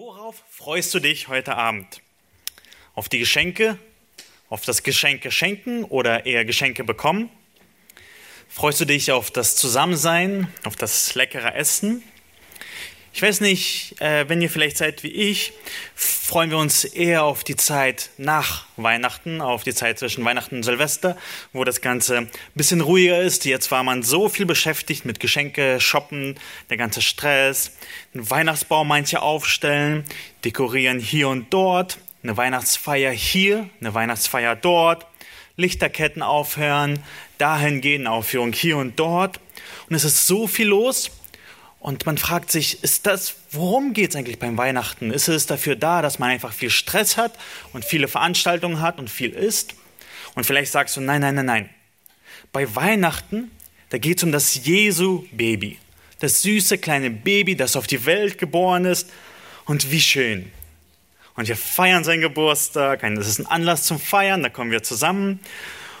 Worauf freust du dich heute Abend? Auf die Geschenke? Auf das Geschenke schenken oder eher Geschenke bekommen? Freust du dich auf das Zusammensein, auf das leckere Essen? Ich weiß nicht, äh, wenn ihr vielleicht seid wie ich, freuen wir uns eher auf die Zeit nach Weihnachten, auf die Zeit zwischen Weihnachten und Silvester, wo das Ganze ein bisschen ruhiger ist. Jetzt war man so viel beschäftigt mit Geschenke, Shoppen, der ganze Stress, einen Weihnachtsbaum manche aufstellen, dekorieren hier und dort, eine Weihnachtsfeier hier, eine Weihnachtsfeier dort, Lichterketten aufhören, dahin gehen, Aufführung hier und dort. Und es ist so viel los und man fragt sich, ist das, worum geht es eigentlich beim Weihnachten? Ist es dafür da, dass man einfach viel Stress hat und viele Veranstaltungen hat und viel isst? Und vielleicht sagst du, nein, nein, nein, nein. Bei Weihnachten, da geht es um das Jesu-Baby. Das süße kleine Baby, das auf die Welt geboren ist. Und wie schön. Und wir feiern seinen Geburtstag. Das ist ein Anlass zum Feiern. Da kommen wir zusammen.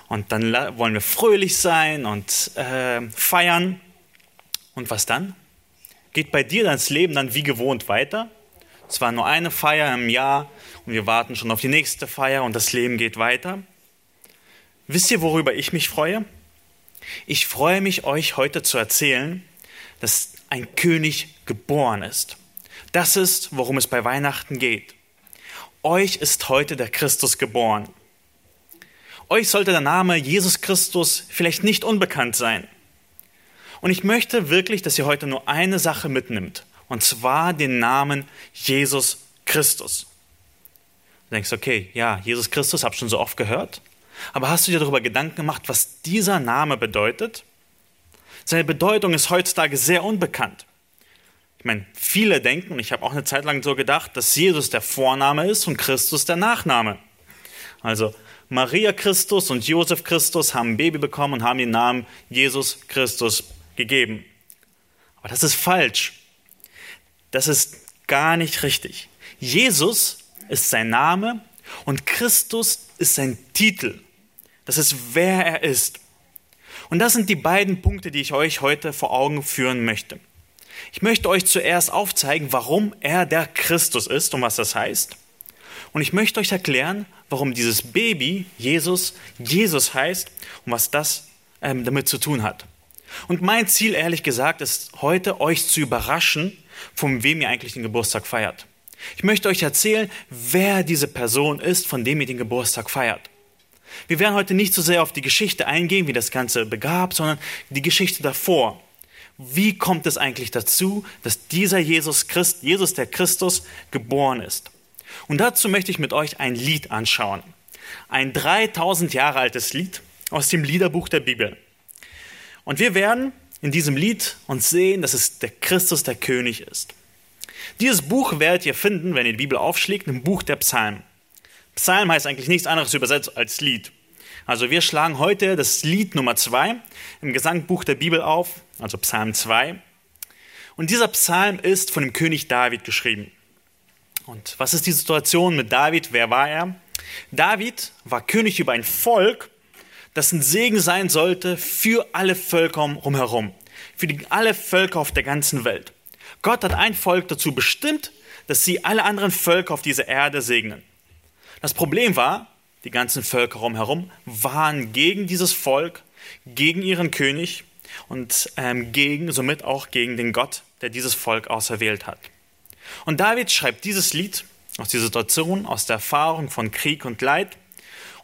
Und dann wollen wir fröhlich sein und äh, feiern. Und was dann? Geht bei dir das Leben dann wie gewohnt weiter. Es war nur eine Feier im Jahr und wir warten schon auf die nächste Feier und das Leben geht weiter. Wisst ihr, worüber ich mich freue? Ich freue mich, euch heute zu erzählen, dass ein König geboren ist. Das ist, worum es bei Weihnachten geht. Euch ist heute der Christus geboren. Euch sollte der Name Jesus Christus vielleicht nicht unbekannt sein. Und ich möchte wirklich, dass ihr heute nur eine Sache mitnimmt, und zwar den Namen Jesus Christus. Du denkst, okay, ja, Jesus Christus, habe schon so oft gehört, aber hast du dir darüber Gedanken gemacht, was dieser Name bedeutet? Seine Bedeutung ist heutzutage sehr unbekannt. Ich meine, viele denken, und ich habe auch eine Zeit lang so gedacht, dass Jesus der Vorname ist und Christus der Nachname. Also Maria Christus und Josef Christus haben ein Baby bekommen und haben den Namen Jesus Christus gegeben. Aber das ist falsch. Das ist gar nicht richtig. Jesus ist sein Name und Christus ist sein Titel. Das ist, wer er ist. Und das sind die beiden Punkte, die ich euch heute vor Augen führen möchte. Ich möchte euch zuerst aufzeigen, warum er der Christus ist und was das heißt. Und ich möchte euch erklären, warum dieses Baby Jesus Jesus heißt und was das ähm, damit zu tun hat. Und mein Ziel, ehrlich gesagt, ist heute euch zu überraschen, von wem ihr eigentlich den Geburtstag feiert. Ich möchte euch erzählen, wer diese Person ist, von dem ihr den Geburtstag feiert. Wir werden heute nicht so sehr auf die Geschichte eingehen, wie das Ganze begab, sondern die Geschichte davor. Wie kommt es eigentlich dazu, dass dieser Jesus Christ, Jesus der Christus, geboren ist? Und dazu möchte ich mit euch ein Lied anschauen. Ein 3000 Jahre altes Lied aus dem Liederbuch der Bibel. Und wir werden in diesem Lied uns sehen, dass es der Christus der König ist. Dieses Buch werdet ihr finden, wenn ihr die Bibel aufschlägt, im Buch der Psalmen. Psalm heißt eigentlich nichts anderes übersetzt als Lied. Also wir schlagen heute das Lied Nummer 2 im Gesangbuch der Bibel auf, also Psalm 2. Und dieser Psalm ist von dem König David geschrieben. Und was ist die Situation mit David? Wer war er? David war König über ein Volk, das ein Segen sein sollte für alle Völker umherum, für die, alle Völker auf der ganzen Welt. Gott hat ein Volk dazu bestimmt, dass sie alle anderen Völker auf dieser Erde segnen. Das Problem war, die ganzen Völker umherum waren gegen dieses Volk, gegen ihren König und ähm, gegen, somit auch gegen den Gott, der dieses Volk auserwählt hat. Und David schreibt dieses Lied aus dieser Situation, aus der Erfahrung von Krieg und Leid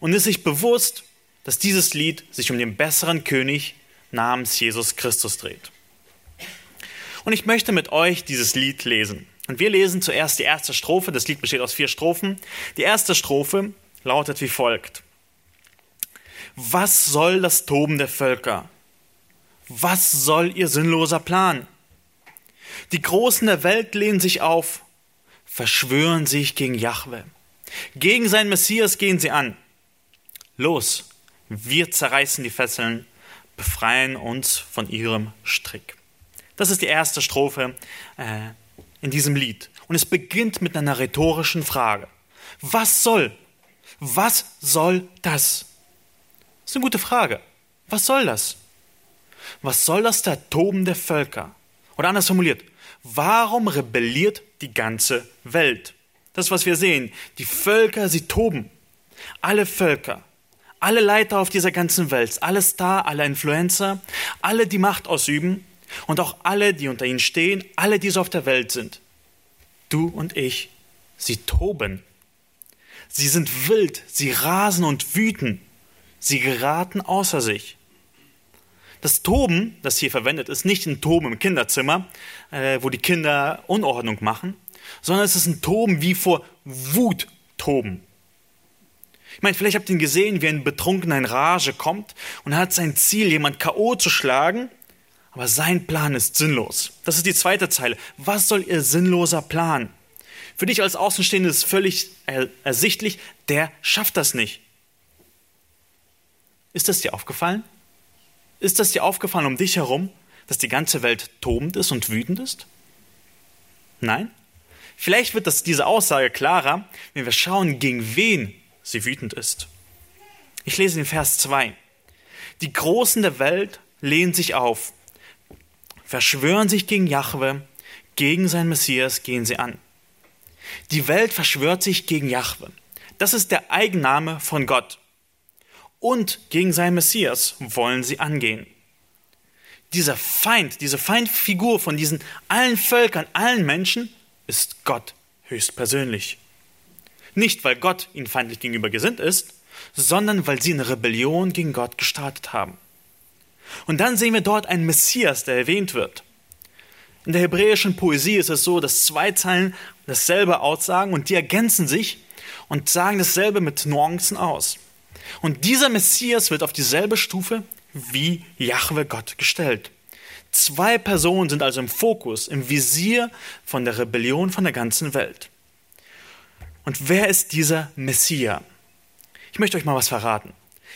und ist sich bewusst, dass dieses Lied sich um den besseren König namens Jesus Christus dreht. Und ich möchte mit euch dieses Lied lesen. Und wir lesen zuerst die erste Strophe. Das Lied besteht aus vier Strophen. Die erste Strophe lautet wie folgt. Was soll das Toben der Völker? Was soll ihr sinnloser Plan? Die Großen der Welt lehnen sich auf, verschwören sich gegen Jahwe. Gegen sein Messias gehen sie an. Los, wir zerreißen die Fesseln, befreien uns von ihrem Strick. Das ist die erste Strophe äh, in diesem Lied. Und es beginnt mit einer rhetorischen Frage. Was soll? Was soll das? Das ist eine gute Frage. Was soll das? Was soll das der Toben der Völker? Oder anders formuliert, warum rebelliert die ganze Welt? Das, was wir sehen. Die Völker, sie toben. Alle Völker, alle Leiter auf dieser ganzen Welt, alle Star, alle Influencer, alle, die Macht ausüben und auch alle, die unter ihnen stehen, alle, die so auf der Welt sind. Du und ich, sie toben. Sie sind wild, sie rasen und wüten. Sie geraten außer sich. Das Toben, das hier verwendet ist, nicht ein Toben im Kinderzimmer, äh, wo die Kinder Unordnung machen, sondern es ist ein Toben wie vor Wut toben. Ich meine, vielleicht habt ihr ihn gesehen, wie ein Betrunkener in Rage kommt und hat sein Ziel, jemand K.O. zu schlagen, aber sein Plan ist sinnlos. Das ist die zweite Zeile. Was soll ihr sinnloser Plan? Für dich als Außenstehende ist völlig ersichtlich, der schafft das nicht. Ist das dir aufgefallen? Ist das dir aufgefallen um dich herum, dass die ganze Welt tobend ist und wütend ist? Nein? Vielleicht wird das, diese Aussage klarer, wenn wir schauen, gegen wen sie wütend ist. Ich lese den Vers 2. Die Großen der Welt lehnen sich auf, verschwören sich gegen Jahwe, gegen sein Messias gehen sie an. Die Welt verschwört sich gegen Jahwe. Das ist der Eigenname von Gott und gegen seinen Messias wollen sie angehen. Dieser Feind, diese Feindfigur von diesen allen Völkern, allen Menschen, ist Gott höchstpersönlich. Nicht, weil Gott ihnen feindlich gegenüber gesinnt ist, sondern weil sie eine Rebellion gegen Gott gestartet haben. Und dann sehen wir dort einen Messias, der erwähnt wird. In der hebräischen Poesie ist es so, dass zwei Zeilen dasselbe aussagen und die ergänzen sich und sagen dasselbe mit Nuancen aus. Und dieser Messias wird auf dieselbe Stufe wie Jahwe Gott gestellt. Zwei Personen sind also im Fokus, im Visier von der Rebellion von der ganzen Welt. Und wer ist dieser Messias? Ich möchte euch mal was verraten.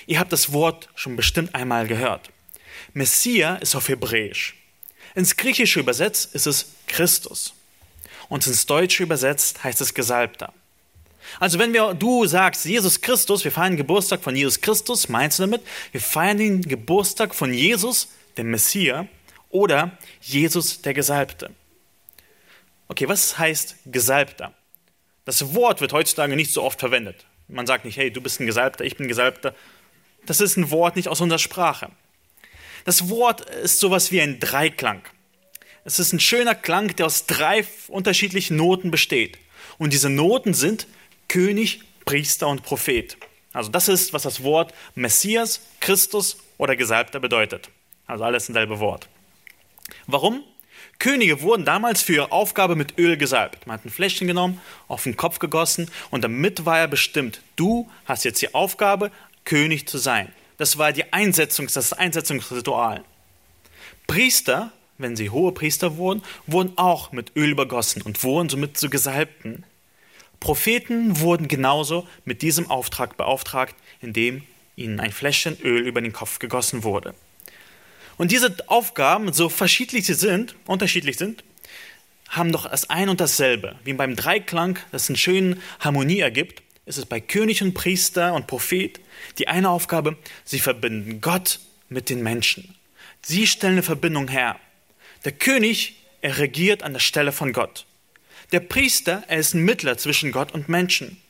Ihr habt das Wort schon bestimmt einmal gehört. Messias ist auf Hebräisch. Ins Griechische übersetzt ist es Christus. Und ins Deutsche übersetzt heißt es Gesalbter. Also wenn wir, du sagst, Jesus Christus, wir feiern den Geburtstag von Jesus Christus, meinst du damit? Wir feiern den Geburtstag von Jesus, dem Messias, oder Jesus, der Gesalbte. Okay, was heißt Gesalbter? Das Wort wird heutzutage nicht so oft verwendet. Man sagt nicht, hey, du bist ein Gesalbter, ich bin ein Gesalbter. Das ist ein Wort nicht aus unserer Sprache. Das Wort ist sowas wie ein Dreiklang. Es ist ein schöner Klang, der aus drei unterschiedlichen Noten besteht. Und diese Noten sind König, Priester und Prophet. Also das ist, was das Wort Messias, Christus oder Gesalbter bedeutet. Also alles dasselbe Wort. Warum? Könige wurden damals für ihre Aufgabe mit Öl gesalbt. Man hat ein Fläschchen genommen, auf den Kopf gegossen und damit war er bestimmt, du hast jetzt die Aufgabe, König zu sein. Das war die Einsetzungs, das Einsetzungsritual. Priester, wenn sie hohe Priester wurden, wurden auch mit Öl übergossen und wurden somit zu Gesalbten. Propheten wurden genauso mit diesem Auftrag beauftragt, indem ihnen ein Fläschchen Öl über den Kopf gegossen wurde. Und diese Aufgaben, so verschiedentlich sie sind, unterschiedlich sind, haben doch das ein und dasselbe. Wie beim Dreiklang, das eine schöne Harmonie ergibt, ist es bei König und Priester und Prophet die eine Aufgabe, sie verbinden Gott mit den Menschen. Sie stellen eine Verbindung her. Der König, er regiert an der Stelle von Gott. Der Priester, er ist ein Mittler zwischen Gott und Menschen.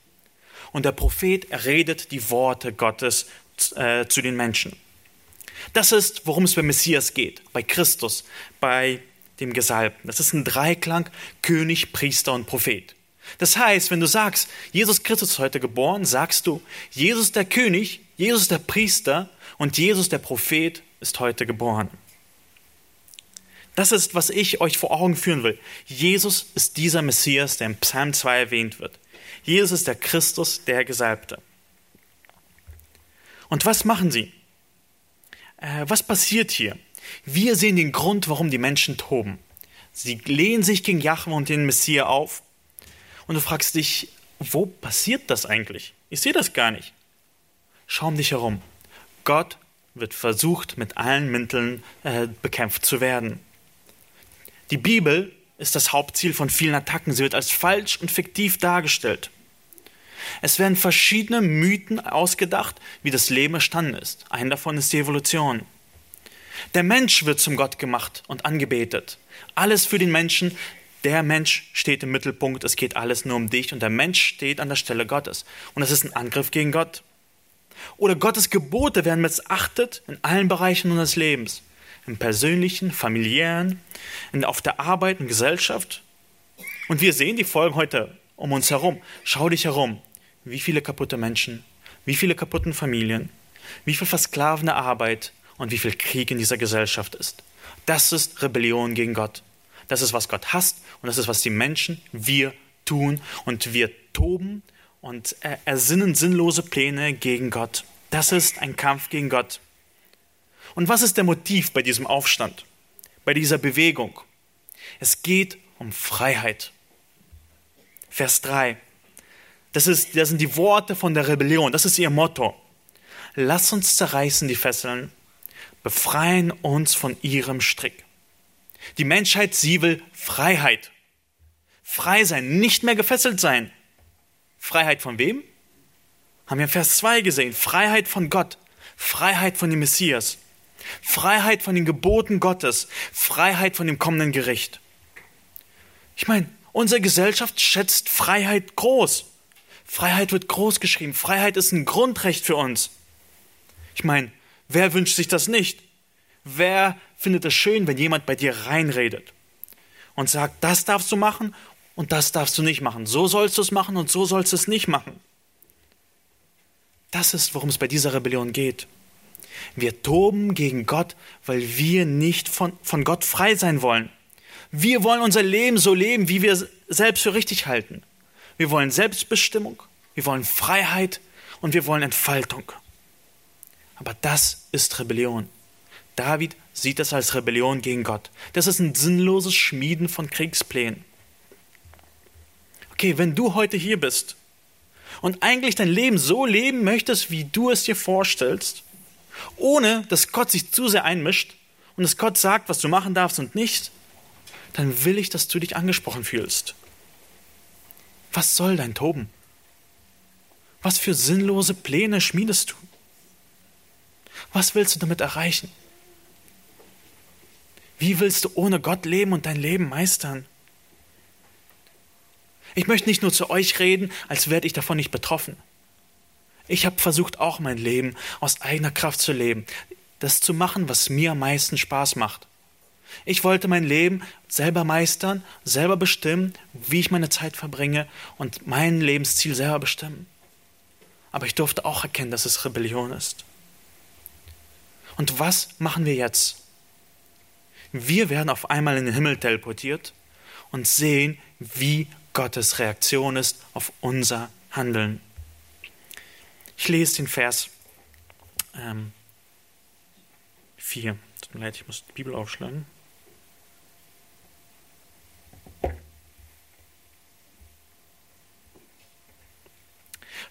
Und der Prophet, er redet die Worte Gottes äh, zu den Menschen. Das ist, worum es bei Messias geht, bei Christus, bei dem Gesalbten. Das ist ein Dreiklang König, Priester und Prophet. Das heißt, wenn du sagst, Jesus Christus ist heute geboren, sagst du, Jesus der König, Jesus der Priester und Jesus der Prophet ist heute geboren. Das ist, was ich euch vor Augen führen will. Jesus ist dieser Messias, der im Psalm 2 erwähnt wird. Jesus ist der Christus, der Gesalbte. Und was machen sie? Äh, was passiert hier? Wir sehen den Grund, warum die Menschen toben. Sie lehnen sich gegen Jahwe und den Messias auf. Und du fragst dich, wo passiert das eigentlich? Ich sehe das gar nicht. Schau um dich herum. Gott wird versucht, mit allen Mitteln äh, bekämpft zu werden. Die Bibel ist das Hauptziel von vielen Attacken. Sie wird als falsch und fiktiv dargestellt. Es werden verschiedene Mythen ausgedacht, wie das Leben entstanden ist. Ein davon ist die Evolution. Der Mensch wird zum Gott gemacht und angebetet. Alles für den Menschen. Der Mensch steht im Mittelpunkt. Es geht alles nur um dich und der Mensch steht an der Stelle Gottes. Und das ist ein Angriff gegen Gott. Oder Gottes Gebote werden missachtet in allen Bereichen unseres Lebens. Im persönlichen, familiären, in, auf der Arbeit, in Gesellschaft. Und wir sehen die Folgen heute um uns herum. Schau dich herum. Wie viele kaputte Menschen, wie viele kaputten Familien, wie viel versklavende Arbeit und wie viel Krieg in dieser Gesellschaft ist. Das ist Rebellion gegen Gott. Das ist, was Gott hasst und das ist, was die Menschen, wir tun und wir toben und ersinnen sinnlose Pläne gegen Gott. Das ist ein Kampf gegen Gott. Und was ist der Motiv bei diesem Aufstand, bei dieser Bewegung? Es geht um Freiheit. Vers 3. Das, ist, das sind die Worte von der Rebellion, das ist ihr Motto. Lass uns zerreißen die Fesseln, befreien uns von ihrem Strick. Die Menschheit, sie will Freiheit. Frei sein, nicht mehr gefesselt sein. Freiheit von wem? Haben wir in Vers 2 gesehen. Freiheit von Gott. Freiheit von dem Messias. Freiheit von den Geboten Gottes. Freiheit von dem kommenden Gericht. Ich meine, unsere Gesellschaft schätzt Freiheit groß. Freiheit wird groß geschrieben. Freiheit ist ein Grundrecht für uns. Ich meine, wer wünscht sich das nicht? Wer findet es schön, wenn jemand bei dir reinredet und sagt, das darfst du machen und das darfst du nicht machen. So sollst du es machen und so sollst du es nicht machen. Das ist, worum es bei dieser Rebellion geht. Wir toben gegen Gott, weil wir nicht von, von Gott frei sein wollen. Wir wollen unser Leben so leben, wie wir selbst für richtig halten. Wir wollen Selbstbestimmung, wir wollen Freiheit und wir wollen Entfaltung. Aber das ist Rebellion. David sieht das als Rebellion gegen Gott. Das ist ein sinnloses Schmieden von Kriegsplänen okay, wenn du heute hier bist und eigentlich dein Leben so leben möchtest, wie du es dir vorstellst, ohne dass Gott sich zu sehr einmischt und dass Gott sagt, was du machen darfst und nicht, dann will ich, dass du dich angesprochen fühlst. Was soll dein Toben? Was für sinnlose Pläne schmiedest du? Was willst du damit erreichen? Wie willst du ohne Gott leben und dein Leben meistern? Ich möchte nicht nur zu euch reden, als wäre ich davon nicht betroffen. Ich habe versucht, auch mein Leben aus eigener Kraft zu leben, das zu machen, was mir am meisten Spaß macht. Ich wollte mein Leben selber meistern, selber bestimmen, wie ich meine Zeit verbringe und mein Lebensziel selber bestimmen. Aber ich durfte auch erkennen, dass es Rebellion ist. Und was machen wir jetzt? Wir werden auf einmal in den Himmel teleportiert und sehen, wie Gottes Reaktion ist auf unser Handeln. Ich lese den Vers ähm, 4. Tut mir leid, ich muss die Bibel aufschlagen.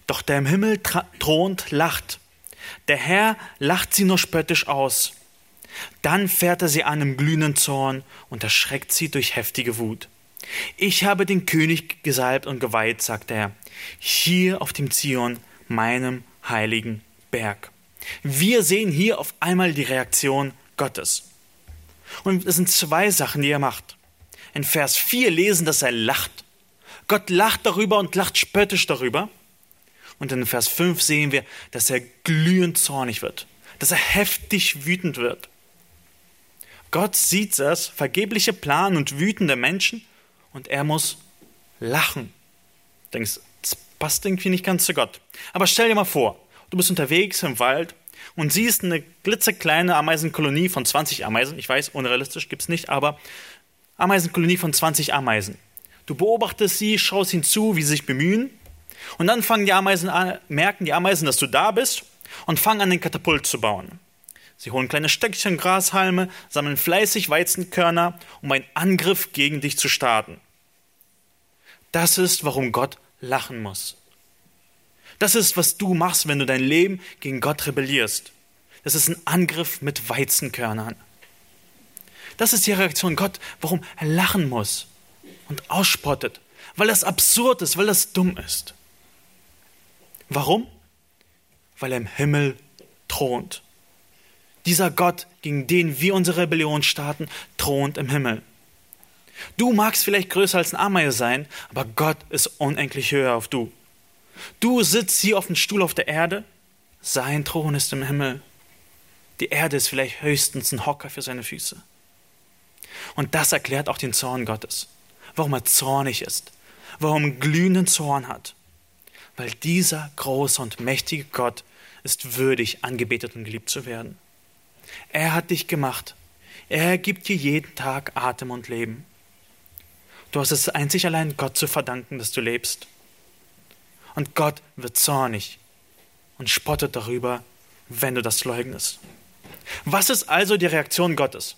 Doch der im Himmel thront, lacht. Der Herr lacht sie nur spöttisch aus. Dann fährt er sie an im glühenden Zorn und erschreckt sie durch heftige Wut. Ich habe den König gesalbt und geweiht, sagt er, hier auf dem Zion, meinem heiligen Berg. Wir sehen hier auf einmal die Reaktion Gottes. Und es sind zwei Sachen, die er macht. In Vers 4 lesen, dass er lacht. Gott lacht darüber und lacht spöttisch darüber. Und in Vers 5 sehen wir, dass er glühend zornig wird, dass er heftig wütend wird. Gott sieht das vergebliche Plan und wütende Menschen und er muss lachen. Du denkst, das passt irgendwie nicht ganz zu Gott. Aber stell dir mal vor, du bist unterwegs im Wald und siehst eine glitzekleine Ameisenkolonie von 20 Ameisen. Ich weiß, unrealistisch gibt es nicht, aber Ameisenkolonie von 20 Ameisen. Du beobachtest sie, schaust hinzu, wie sie sich bemühen. Und dann fangen die Ameisen an, merken die Ameisen, dass du da bist und fangen an, den Katapult zu bauen. Sie holen kleine Stöckchen Grashalme, sammeln fleißig Weizenkörner, um einen Angriff gegen dich zu starten. Das ist, warum Gott lachen muss. Das ist, was du machst, wenn du dein Leben gegen Gott rebellierst. Das ist ein Angriff mit Weizenkörnern. Das ist die Reaktion Gott, warum er lachen muss und ausspottet, weil das absurd ist, weil das dumm ist. Warum? Weil er im Himmel thront. Dieser Gott, gegen den wir unsere Rebellion starten, thront im Himmel. Du magst vielleicht größer als ein Ameise sein, aber Gott ist unendlich höher auf du. Du sitzt hier auf dem Stuhl auf der Erde, sein Thron ist im Himmel. Die Erde ist vielleicht höchstens ein Hocker für seine Füße. Und das erklärt auch den Zorn Gottes, warum er zornig ist, warum er glühenden Zorn hat. Weil dieser große und mächtige Gott ist würdig, angebetet und geliebt zu werden. Er hat dich gemacht. Er gibt dir jeden Tag Atem und Leben. Du hast es einzig allein Gott zu verdanken, dass du lebst. Und Gott wird zornig und spottet darüber, wenn du das leugnest. Was ist also die Reaktion Gottes?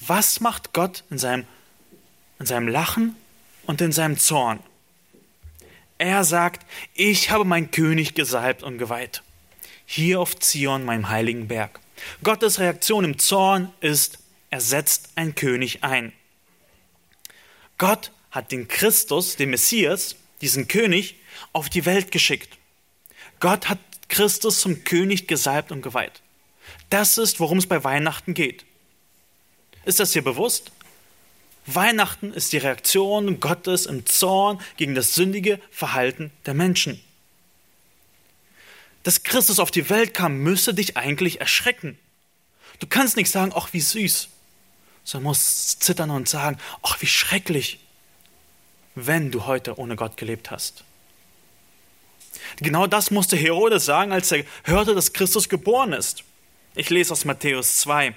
Was macht Gott in seinem, in seinem Lachen und in seinem Zorn? Er sagt, ich habe meinen König gesalbt und geweiht. Hier auf Zion, meinem heiligen Berg. Gottes Reaktion im Zorn ist, er setzt einen König ein. Gott hat den Christus, den Messias, diesen König, auf die Welt geschickt. Gott hat Christus zum König gesalbt und geweiht. Das ist, worum es bei Weihnachten geht. Ist das dir bewusst? Weihnachten ist die Reaktion Gottes im Zorn gegen das sündige Verhalten der Menschen. Dass Christus auf die Welt kam, müsste dich eigentlich erschrecken. Du kannst nicht sagen, ach wie süß, sondern musst zittern und sagen, ach wie schrecklich, wenn du heute ohne Gott gelebt hast. Genau das musste Herodes sagen, als er hörte, dass Christus geboren ist. Ich lese aus Matthäus 2.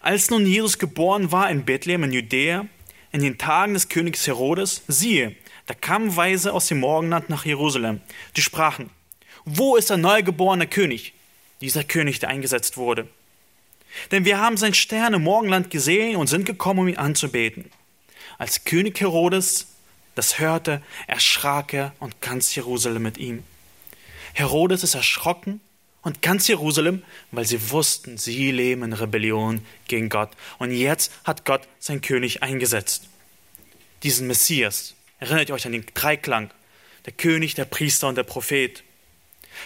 Als nun Jesus geboren war in Bethlehem in Judäa, in den Tagen des Königs Herodes, siehe, da kamen Weise aus dem Morgenland nach Jerusalem. Die sprachen, wo ist der neugeborene König? Dieser König, der eingesetzt wurde. Denn wir haben sein Stern im Morgenland gesehen und sind gekommen, um ihn anzubeten. Als König Herodes das hörte, erschrak er und ganz Jerusalem mit ihm. Herodes ist erschrocken und ganz Jerusalem, weil sie wussten, sie leben in Rebellion gegen Gott. Und jetzt hat Gott seinen König eingesetzt. Diesen Messias. Erinnert ihr euch an den Dreiklang? Der König, der Priester und der Prophet.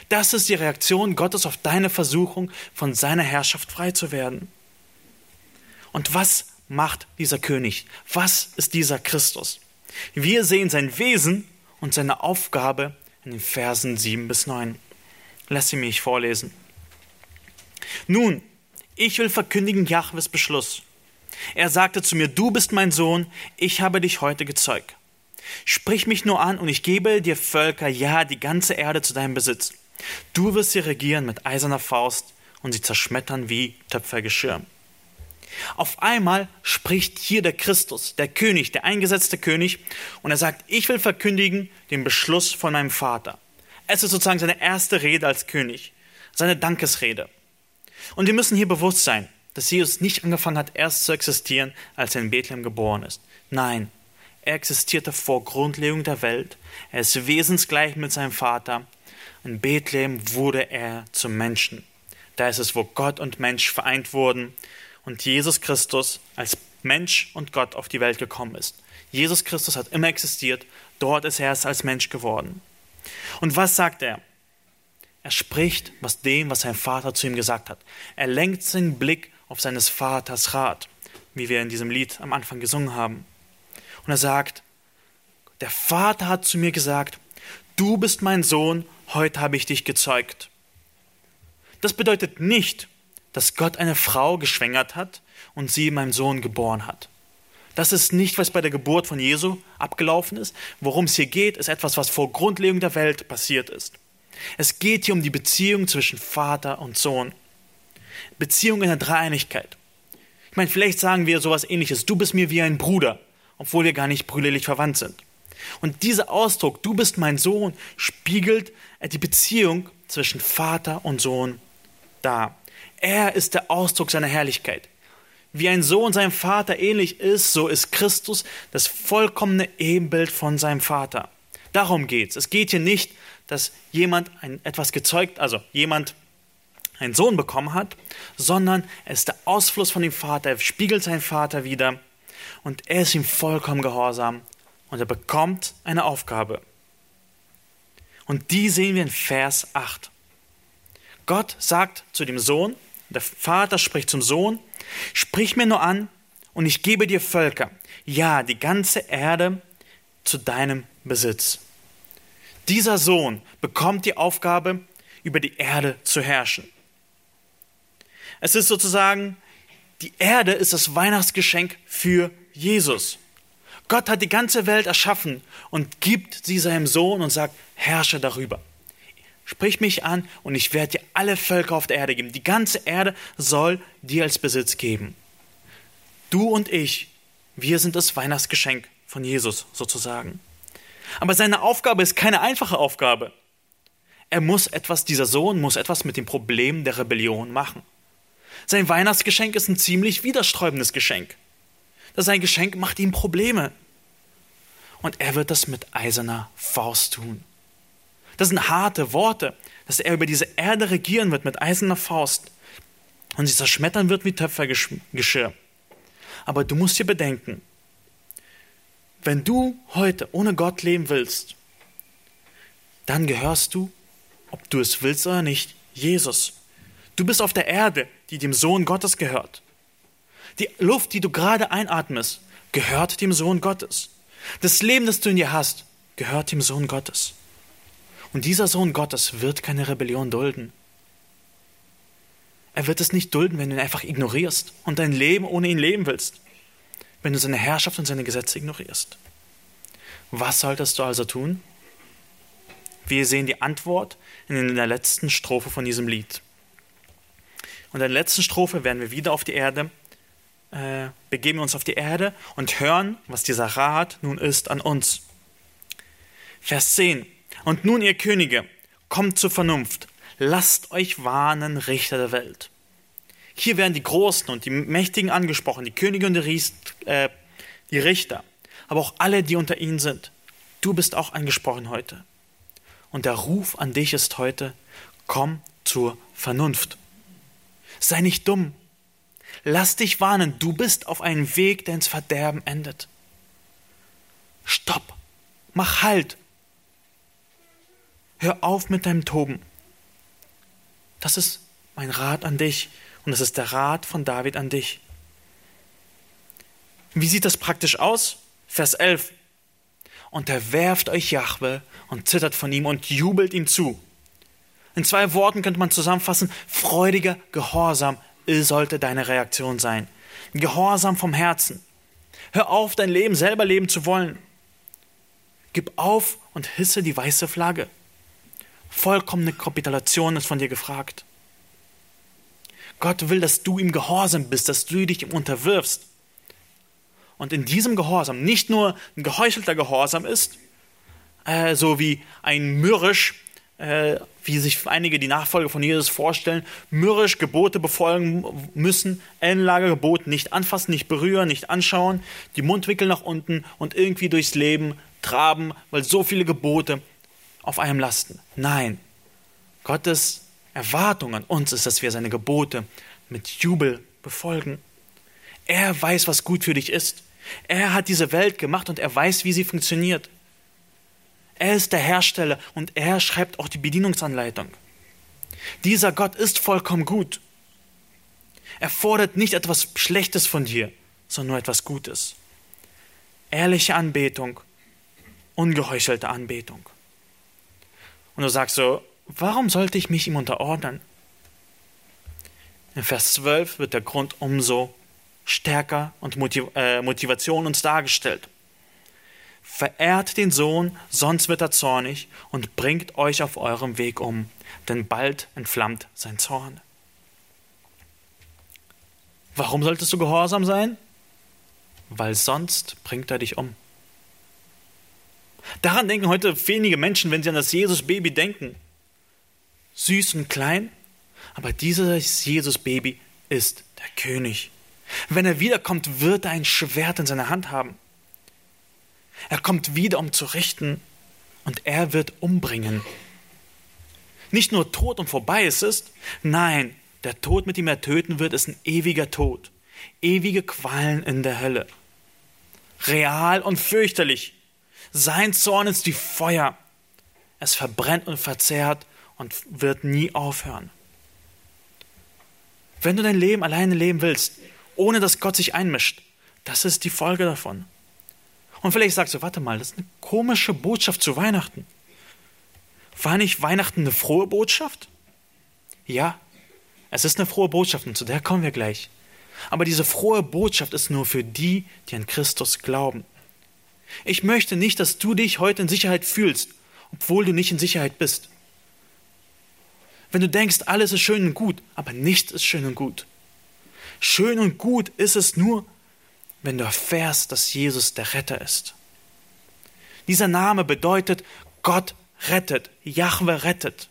Das ist die Reaktion Gottes auf deine Versuchung, von seiner Herrschaft frei zu werden. Und was macht dieser König? Was ist dieser Christus? Wir sehen sein Wesen und seine Aufgabe in den Versen 7 bis 9. Lass sie mich vorlesen. Nun, ich will verkündigen Jahwes Beschluss. Er sagte zu mir, du bist mein Sohn, ich habe dich heute gezeugt. Sprich mich nur an und ich gebe dir Völker, ja, die ganze Erde zu deinem Besitz. Du wirst sie regieren mit eiserner Faust und sie zerschmettern wie Töpfergeschirr. Auf einmal spricht hier der Christus, der König, der eingesetzte König, und er sagt, ich will verkündigen den Beschluss von meinem Vater. Es ist sozusagen seine erste Rede als König, seine Dankesrede. Und wir müssen hier bewusst sein, dass Jesus nicht angefangen hat, erst zu existieren, als er in Bethlehem geboren ist. Nein, er existierte vor Grundlegung der Welt. Er ist wesensgleich mit seinem Vater. In Bethlehem wurde er zum Menschen. Da ist es, wo Gott und Mensch vereint wurden und Jesus Christus als Mensch und Gott auf die Welt gekommen ist. Jesus Christus hat immer existiert, dort ist er erst als Mensch geworden. Und was sagt er? Er spricht was dem, was sein Vater zu ihm gesagt hat. Er lenkt seinen Blick auf seines Vaters Rat, wie wir in diesem Lied am Anfang gesungen haben. Und er sagt, der Vater hat zu mir gesagt, du bist mein Sohn, heute habe ich dich gezeugt. Das bedeutet nicht, dass Gott eine Frau geschwängert hat und sie meinem Sohn geboren hat. Das ist nicht, was bei der Geburt von Jesu abgelaufen ist. Worum es hier geht, ist etwas, was vor Grundlegung der Welt passiert ist. Es geht hier um die Beziehung zwischen Vater und Sohn. Beziehung in der Dreieinigkeit. Ich meine, vielleicht sagen wir sowas ähnliches. Du bist mir wie ein Bruder, obwohl wir gar nicht brüderlich verwandt sind. Und dieser Ausdruck, du bist mein Sohn, spiegelt die Beziehung zwischen Vater und Sohn dar. Er ist der Ausdruck seiner Herrlichkeit. Wie ein Sohn seinem Vater ähnlich ist, so ist Christus das vollkommene Ebenbild von seinem Vater. Darum geht's. Es geht hier nicht, dass jemand ein, etwas gezeugt, also jemand einen Sohn bekommen hat, sondern er ist der Ausfluss von dem Vater, er spiegelt seinen Vater wieder und er ist ihm vollkommen gehorsam und er bekommt eine Aufgabe. Und die sehen wir in Vers 8. Gott sagt zu dem Sohn, Der Vater spricht zum Sohn, sprich mir nur an und ich gebe dir Völker, ja, die ganze Erde zu deinem Besitz. Dieser Sohn bekommt die Aufgabe, über die Erde zu herrschen. Es ist sozusagen, die Erde ist das Weihnachtsgeschenk für Jesus. Gott hat die ganze Welt erschaffen und gibt sie seinem Sohn und sagt, herrsche darüber. Sprich mich an und ich werde dir alle Völker auf der Erde geben. Die ganze Erde soll dir als Besitz geben. Du und ich, wir sind das Weihnachtsgeschenk von Jesus sozusagen. Aber seine Aufgabe ist keine einfache Aufgabe. Er muss etwas, dieser Sohn muss etwas mit dem Problem der Rebellion machen. Sein Weihnachtsgeschenk ist ein ziemlich widersträubendes Geschenk. Das sein Geschenk macht ihm Probleme. Und er wird das mit eiserner Faust tun. Das sind harte Worte, dass er über diese Erde regieren wird mit eiserner Faust und sie zerschmettern wird wie Töpfergeschirr. Aber du musst dir bedenken, wenn du heute ohne Gott leben willst, dann gehörst du, ob du es willst oder nicht, Jesus. Du bist auf der Erde, die dem Sohn Gottes gehört. Die Luft, die du gerade einatmest, gehört dem Sohn Gottes. Das Leben, das du in dir hast, gehört dem Sohn Gottes. Und dieser Sohn Gottes wird keine Rebellion dulden. Er wird es nicht dulden, wenn du ihn einfach ignorierst und dein Leben ohne ihn leben willst wenn du seine Herrschaft und seine Gesetze ignorierst. Was solltest du also tun? Wir sehen die Antwort in der letzten Strophe von diesem Lied. Und in der letzten Strophe werden wir wieder auf die Erde, äh, begeben uns auf die Erde und hören, was dieser Rat nun ist an uns. Vers 10. Und nun, ihr Könige, kommt zur Vernunft, lasst euch warnen, Richter der Welt. Hier werden die Großen und die Mächtigen angesprochen, die Könige und die, Ries, äh, die Richter, aber auch alle, die unter ihnen sind. Du bist auch angesprochen heute. Und der Ruf an dich ist heute, komm zur Vernunft. Sei nicht dumm. Lass dich warnen, du bist auf einem Weg, der ins Verderben endet. Stopp. Mach Halt. Hör auf mit deinem Toben. Das ist mein Rat an dich. Und das ist der Rat von David an dich. Wie sieht das praktisch aus? Vers 11. Und er werft euch Jahwe und zittert von ihm und jubelt ihm zu. In zwei Worten könnte man zusammenfassen, freudiger Gehorsam sollte deine Reaktion sein. Gehorsam vom Herzen. Hör auf, dein Leben selber leben zu wollen. Gib auf und hisse die weiße Flagge. Vollkommene Kapitulation ist von dir gefragt. Gott will, dass du ihm gehorsam bist, dass du dich ihm unterwirfst. Und in diesem Gehorsam nicht nur ein geheuchelter Gehorsam ist, äh, so wie ein mürrisch, äh, wie sich einige die Nachfolger von Jesus vorstellen, mürrisch Gebote befolgen müssen, Ellenlagergebot nicht anfassen, nicht berühren, nicht anschauen, die Mundwinkel nach unten und irgendwie durchs Leben traben, weil so viele Gebote auf einem lasten. Nein, Gottes Erwartung an uns ist, dass wir seine Gebote mit Jubel befolgen. Er weiß, was gut für dich ist. Er hat diese Welt gemacht und er weiß, wie sie funktioniert. Er ist der Hersteller und er schreibt auch die Bedienungsanleitung. Dieser Gott ist vollkommen gut. Er fordert nicht etwas Schlechtes von dir, sondern nur etwas Gutes. Ehrliche Anbetung, ungeheuchelte Anbetung. Und du sagst so, Warum sollte ich mich ihm unterordnen? In Vers 12 wird der Grund umso stärker und Motiv äh, Motivation uns dargestellt. Verehrt den Sohn, sonst wird er zornig und bringt euch auf eurem Weg um, denn bald entflammt sein Zorn. Warum solltest du gehorsam sein? Weil sonst bringt er dich um. Daran denken heute wenige Menschen, wenn sie an das Jesus-Baby denken süß und klein, aber dieses Jesus-Baby ist der König. Wenn er wiederkommt, wird er ein Schwert in seiner Hand haben. Er kommt wieder, um zu richten, und er wird umbringen. Nicht nur Tod und vorbei ist es, nein, der Tod, mit dem er töten wird, ist ein ewiger Tod, ewige Qualen in der Hölle. Real und fürchterlich. Sein Zorn ist wie Feuer. Es verbrennt und verzehrt und wird nie aufhören. Wenn du dein Leben alleine leben willst, ohne dass Gott sich einmischt, das ist die Folge davon. Und vielleicht sagst du, warte mal, das ist eine komische Botschaft zu Weihnachten. War nicht Weihnachten eine frohe Botschaft? Ja, es ist eine frohe Botschaft und zu der kommen wir gleich. Aber diese frohe Botschaft ist nur für die, die an Christus glauben. Ich möchte nicht, dass du dich heute in Sicherheit fühlst, obwohl du nicht in Sicherheit bist. Wenn du denkst, alles ist schön und gut, aber nichts ist schön und gut. Schön und gut ist es nur, wenn du erfährst, dass Jesus der Retter ist. Dieser Name bedeutet, Gott rettet, Jahwe rettet.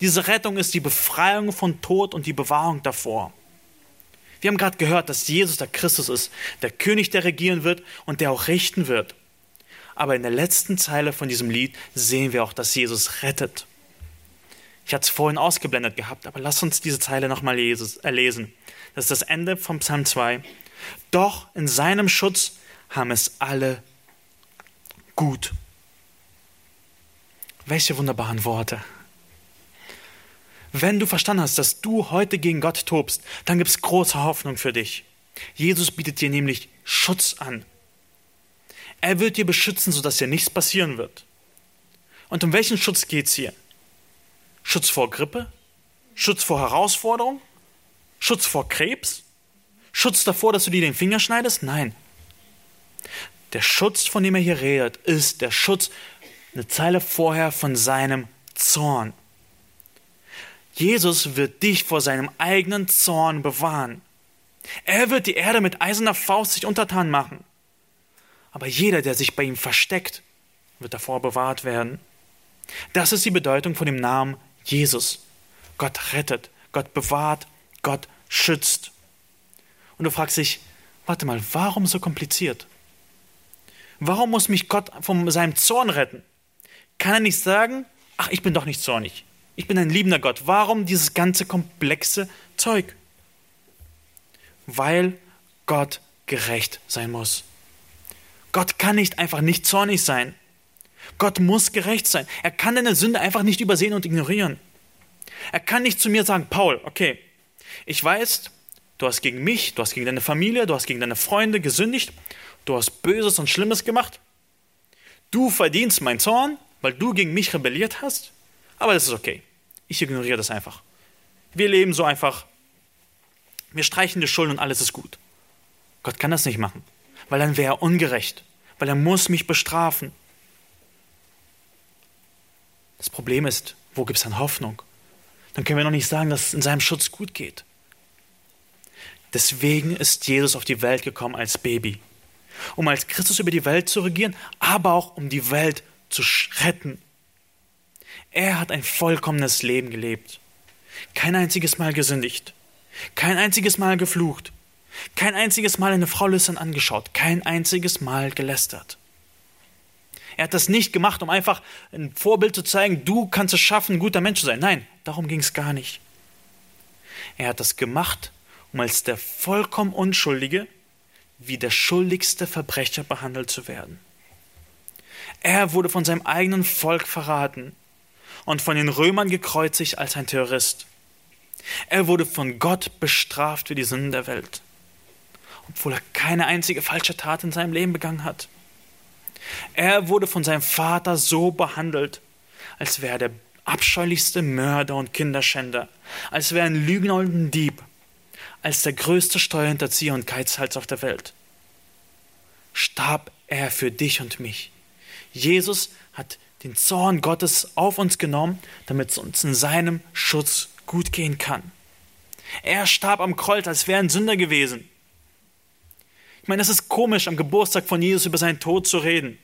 Diese Rettung ist die Befreiung von Tod und die Bewahrung davor. Wir haben gerade gehört, dass Jesus der Christus ist, der König, der regieren wird und der auch richten wird. Aber in der letzten Zeile von diesem Lied sehen wir auch, dass Jesus rettet. Ich hatte es vorhin ausgeblendet gehabt, aber lass uns diese Zeile nochmal lesen. Das ist das Ende vom Psalm 2. Doch in seinem Schutz haben es alle gut. Welche wunderbaren Worte. Wenn du verstanden hast, dass du heute gegen Gott tobst, dann gibt es große Hoffnung für dich. Jesus bietet dir nämlich Schutz an. Er wird dir beschützen, sodass dir nichts passieren wird. Und um welchen Schutz geht es hier? Schutz vor Grippe? Schutz vor Herausforderung? Schutz vor Krebs? Schutz davor, dass du dir den Finger schneidest? Nein. Der Schutz, von dem er hier redet, ist der Schutz eine Zeile vorher von seinem Zorn. Jesus wird dich vor seinem eigenen Zorn bewahren. Er wird die Erde mit eiserner Faust sich untertan machen. Aber jeder, der sich bei ihm versteckt, wird davor bewahrt werden. Das ist die Bedeutung von dem Namen Jesus. Gott rettet, Gott bewahrt, Gott schützt. Und du fragst dich, warte mal, warum so kompliziert? Warum muss mich Gott von seinem Zorn retten? Kann er nicht sagen, ach, ich bin doch nicht zornig. Ich bin ein liebender Gott. Warum dieses ganze komplexe Zeug? Weil Gott gerecht sein muss. Gott kann nicht einfach nicht zornig sein. Gott muss gerecht sein. Er kann deine Sünde einfach nicht übersehen und ignorieren. Er kann nicht zu mir sagen, Paul, okay, ich weiß, Du hast gegen mich, du hast gegen deine Familie, du hast gegen deine Freunde gesündigt, du hast Böses und Schlimmes gemacht. Du verdienst meinen Zorn, weil du gegen mich rebelliert hast. Aber das ist okay. Ich ignoriere das einfach. Wir leben so einfach. Wir streichen die Schulden und alles ist gut. Gott kann das nicht machen, weil dann wäre er ungerecht, weil er muss mich bestrafen. Das Problem ist, wo gibt es dann Hoffnung? Dann können wir noch nicht sagen, dass es in seinem Schutz gut geht. Deswegen ist Jesus auf die Welt gekommen als Baby, um als Christus über die Welt zu regieren, aber auch um die Welt zu retten. Er hat ein vollkommenes Leben gelebt, kein einziges Mal gesündigt, kein einziges Mal geflucht, kein einziges Mal eine Frau lüstern angeschaut, kein einziges Mal gelästert. Er hat das nicht gemacht, um einfach ein Vorbild zu zeigen, du kannst es schaffen, ein guter Mensch zu sein. Nein, darum ging es gar nicht. Er hat das gemacht, um als der vollkommen Unschuldige wie der schuldigste Verbrecher behandelt zu werden. Er wurde von seinem eigenen Volk verraten und von den Römern gekreuzigt als ein Terrorist. Er wurde von Gott bestraft für die Sünden der Welt, obwohl er keine einzige falsche Tat in seinem Leben begangen hat. Er wurde von seinem Vater so behandelt, als wäre er der abscheulichste Mörder und Kinderschänder, als wäre er ein Lügner und ein Dieb als der größte Steuerhinterzieher und Geizhals auf der Welt. Starb er für dich und mich. Jesus hat den Zorn Gottes auf uns genommen, damit es uns in seinem Schutz gut gehen kann. Er starb am Kreuz, als wäre ein Sünder gewesen. Ich meine, es ist komisch, am Geburtstag von Jesus über seinen Tod zu reden.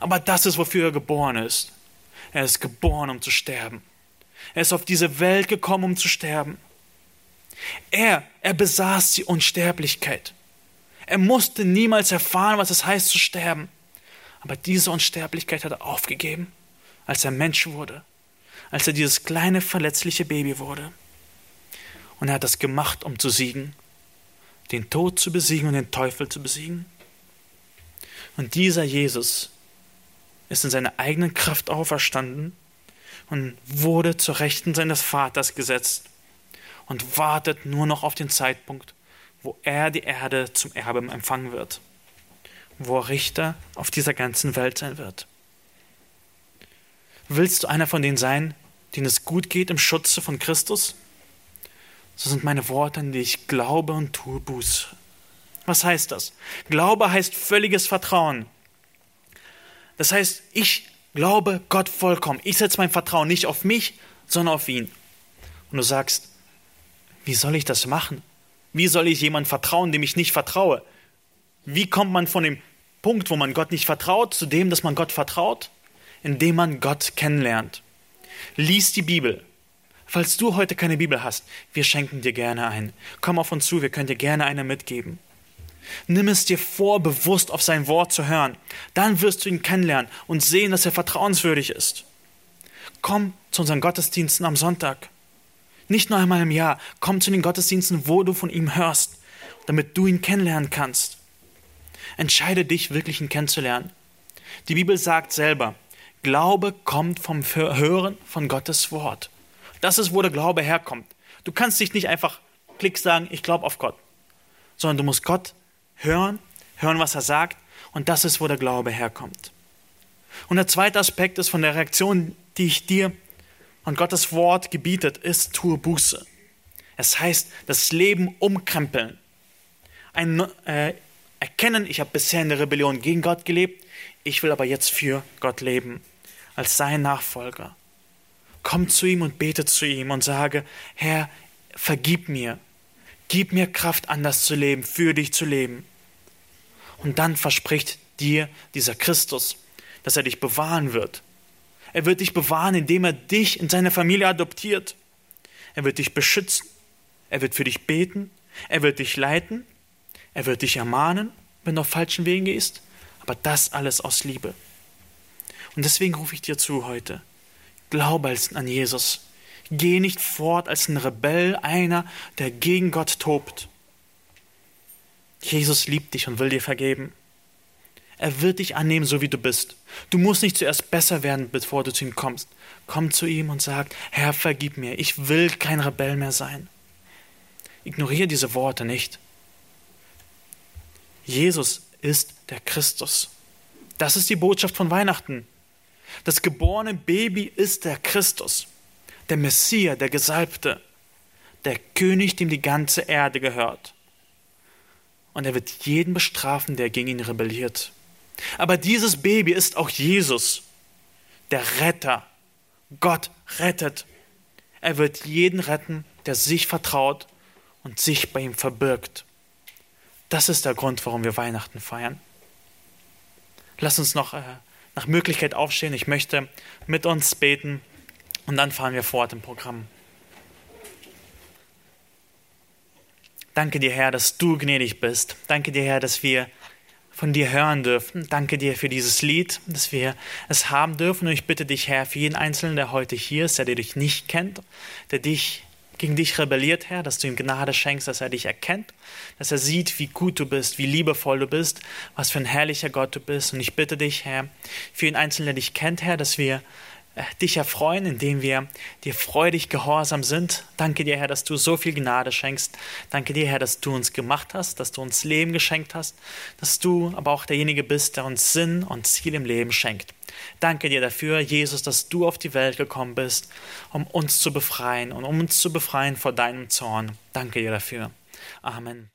Aber das ist, wofür er geboren ist. Er ist geboren, um zu sterben. Er ist auf diese Welt gekommen, um zu sterben. Er, er besaß die Unsterblichkeit. Er musste niemals erfahren, was es heißt zu sterben. Aber diese Unsterblichkeit hat er aufgegeben, als er Mensch wurde, als er dieses kleine verletzliche Baby wurde. Und er hat das gemacht, um zu siegen, den Tod zu besiegen und den Teufel zu besiegen. Und dieser Jesus ist in seiner eigenen Kraft auferstanden und wurde zur Rechten seines Vaters gesetzt und wartet nur noch auf den Zeitpunkt, wo er die Erde zum Erbe empfangen wird, wo er Richter auf dieser ganzen Welt sein wird. Willst du einer von denen sein, denen es gut geht im Schutze von Christus? So sind meine Worte, an die ich glaube und tue Buße. Was heißt das? Glaube heißt völliges Vertrauen. Das heißt, ich glaube Gott vollkommen. Ich setze mein Vertrauen nicht auf mich, sondern auf ihn. Und du sagst, wie soll ich das machen? Wie soll ich jemandem vertrauen, dem ich nicht vertraue? Wie kommt man von dem Punkt, wo man Gott nicht vertraut, zu dem, dass man Gott vertraut? Indem man Gott kennenlernt. Lies die Bibel. Falls du heute keine Bibel hast, wir schenken dir gerne ein. Komm auf uns zu, wir können dir gerne eine mitgeben. Nimm es dir vor, bewusst auf sein Wort zu hören. Dann wirst du ihn kennenlernen und sehen, dass er vertrauenswürdig ist. Komm zu unseren Gottesdiensten am Sonntag. Nicht nur einmal im Jahr. Komm zu den Gottesdiensten, wo du von ihm hörst, damit du ihn kennenlernen kannst. Entscheide dich, wirklich ihn kennenzulernen. Die Bibel sagt selber, Glaube kommt vom Hören von Gottes Wort. Das ist, wo der Glaube herkommt. Du kannst dich nicht einfach klick sagen, ich glaube auf Gott, sondern du musst Gott hören, hören, was er sagt, und das ist, wo der Glaube herkommt. Und der zweite Aspekt ist von der Reaktion, die ich dir an Gottes Wort gebietet, ist, tue Buße. Es heißt, das Leben umkrempeln. Ein, äh, erkennen, ich habe bisher in der Rebellion gegen Gott gelebt, ich will aber jetzt für Gott leben, als sein Nachfolger. Komm zu ihm und bete zu ihm und sage, Herr, vergib mir, gib mir Kraft, anders zu leben, für dich zu leben. Und dann verspricht dir dieser Christus, dass er dich bewahren wird. Er wird dich bewahren, indem er dich in seine Familie adoptiert. Er wird dich beschützen. Er wird für dich beten. Er wird dich leiten. Er wird dich ermahnen, wenn du auf falschen Wegen gehst. Aber das alles aus Liebe. Und deswegen rufe ich dir zu heute. Glaube an Jesus. Geh nicht fort als ein Rebell, einer, der gegen Gott tobt. Jesus liebt dich und will dir vergeben. Er wird dich annehmen, so wie du bist. Du musst nicht zuerst besser werden, bevor du zu ihm kommst. Komm zu ihm und sag, Herr, vergib mir, ich will kein Rebell mehr sein. Ignoriere diese Worte nicht. Jesus ist der Christus. Das ist die Botschaft von Weihnachten. Das geborene Baby ist der Christus, der Messias, der Gesalbte, der König, dem die ganze Erde gehört und er wird jeden bestrafen, der gegen ihn rebelliert. Aber dieses Baby ist auch Jesus, der Retter. Gott rettet. Er wird jeden retten, der sich vertraut und sich bei ihm verbirgt. Das ist der Grund, warum wir Weihnachten feiern. Lass uns noch äh, nach Möglichkeit aufstehen. Ich möchte mit uns beten und dann fahren wir fort im Programm. Danke dir, Herr, dass du gnädig bist. Danke dir, Herr, dass wir von dir hören dürfen. Danke dir für dieses Lied, dass wir es haben dürfen. Und ich bitte dich, Herr, für jeden Einzelnen, der heute hier ist, der dich nicht kennt, der dich gegen dich rebelliert, Herr, dass du ihm Gnade schenkst, dass er dich erkennt, dass er sieht, wie gut du bist, wie liebevoll du bist, was für ein herrlicher Gott du bist. Und ich bitte dich, Herr, für jeden Einzelnen, der dich kennt, Herr, dass wir dich erfreuen, indem wir dir freudig gehorsam sind. Danke dir, Herr, dass du so viel Gnade schenkst. Danke dir, Herr, dass du uns gemacht hast, dass du uns Leben geschenkt hast, dass du aber auch derjenige bist, der uns Sinn und Ziel im Leben schenkt. Danke dir dafür, Jesus, dass du auf die Welt gekommen bist, um uns zu befreien und um uns zu befreien vor deinem Zorn. Danke dir dafür. Amen.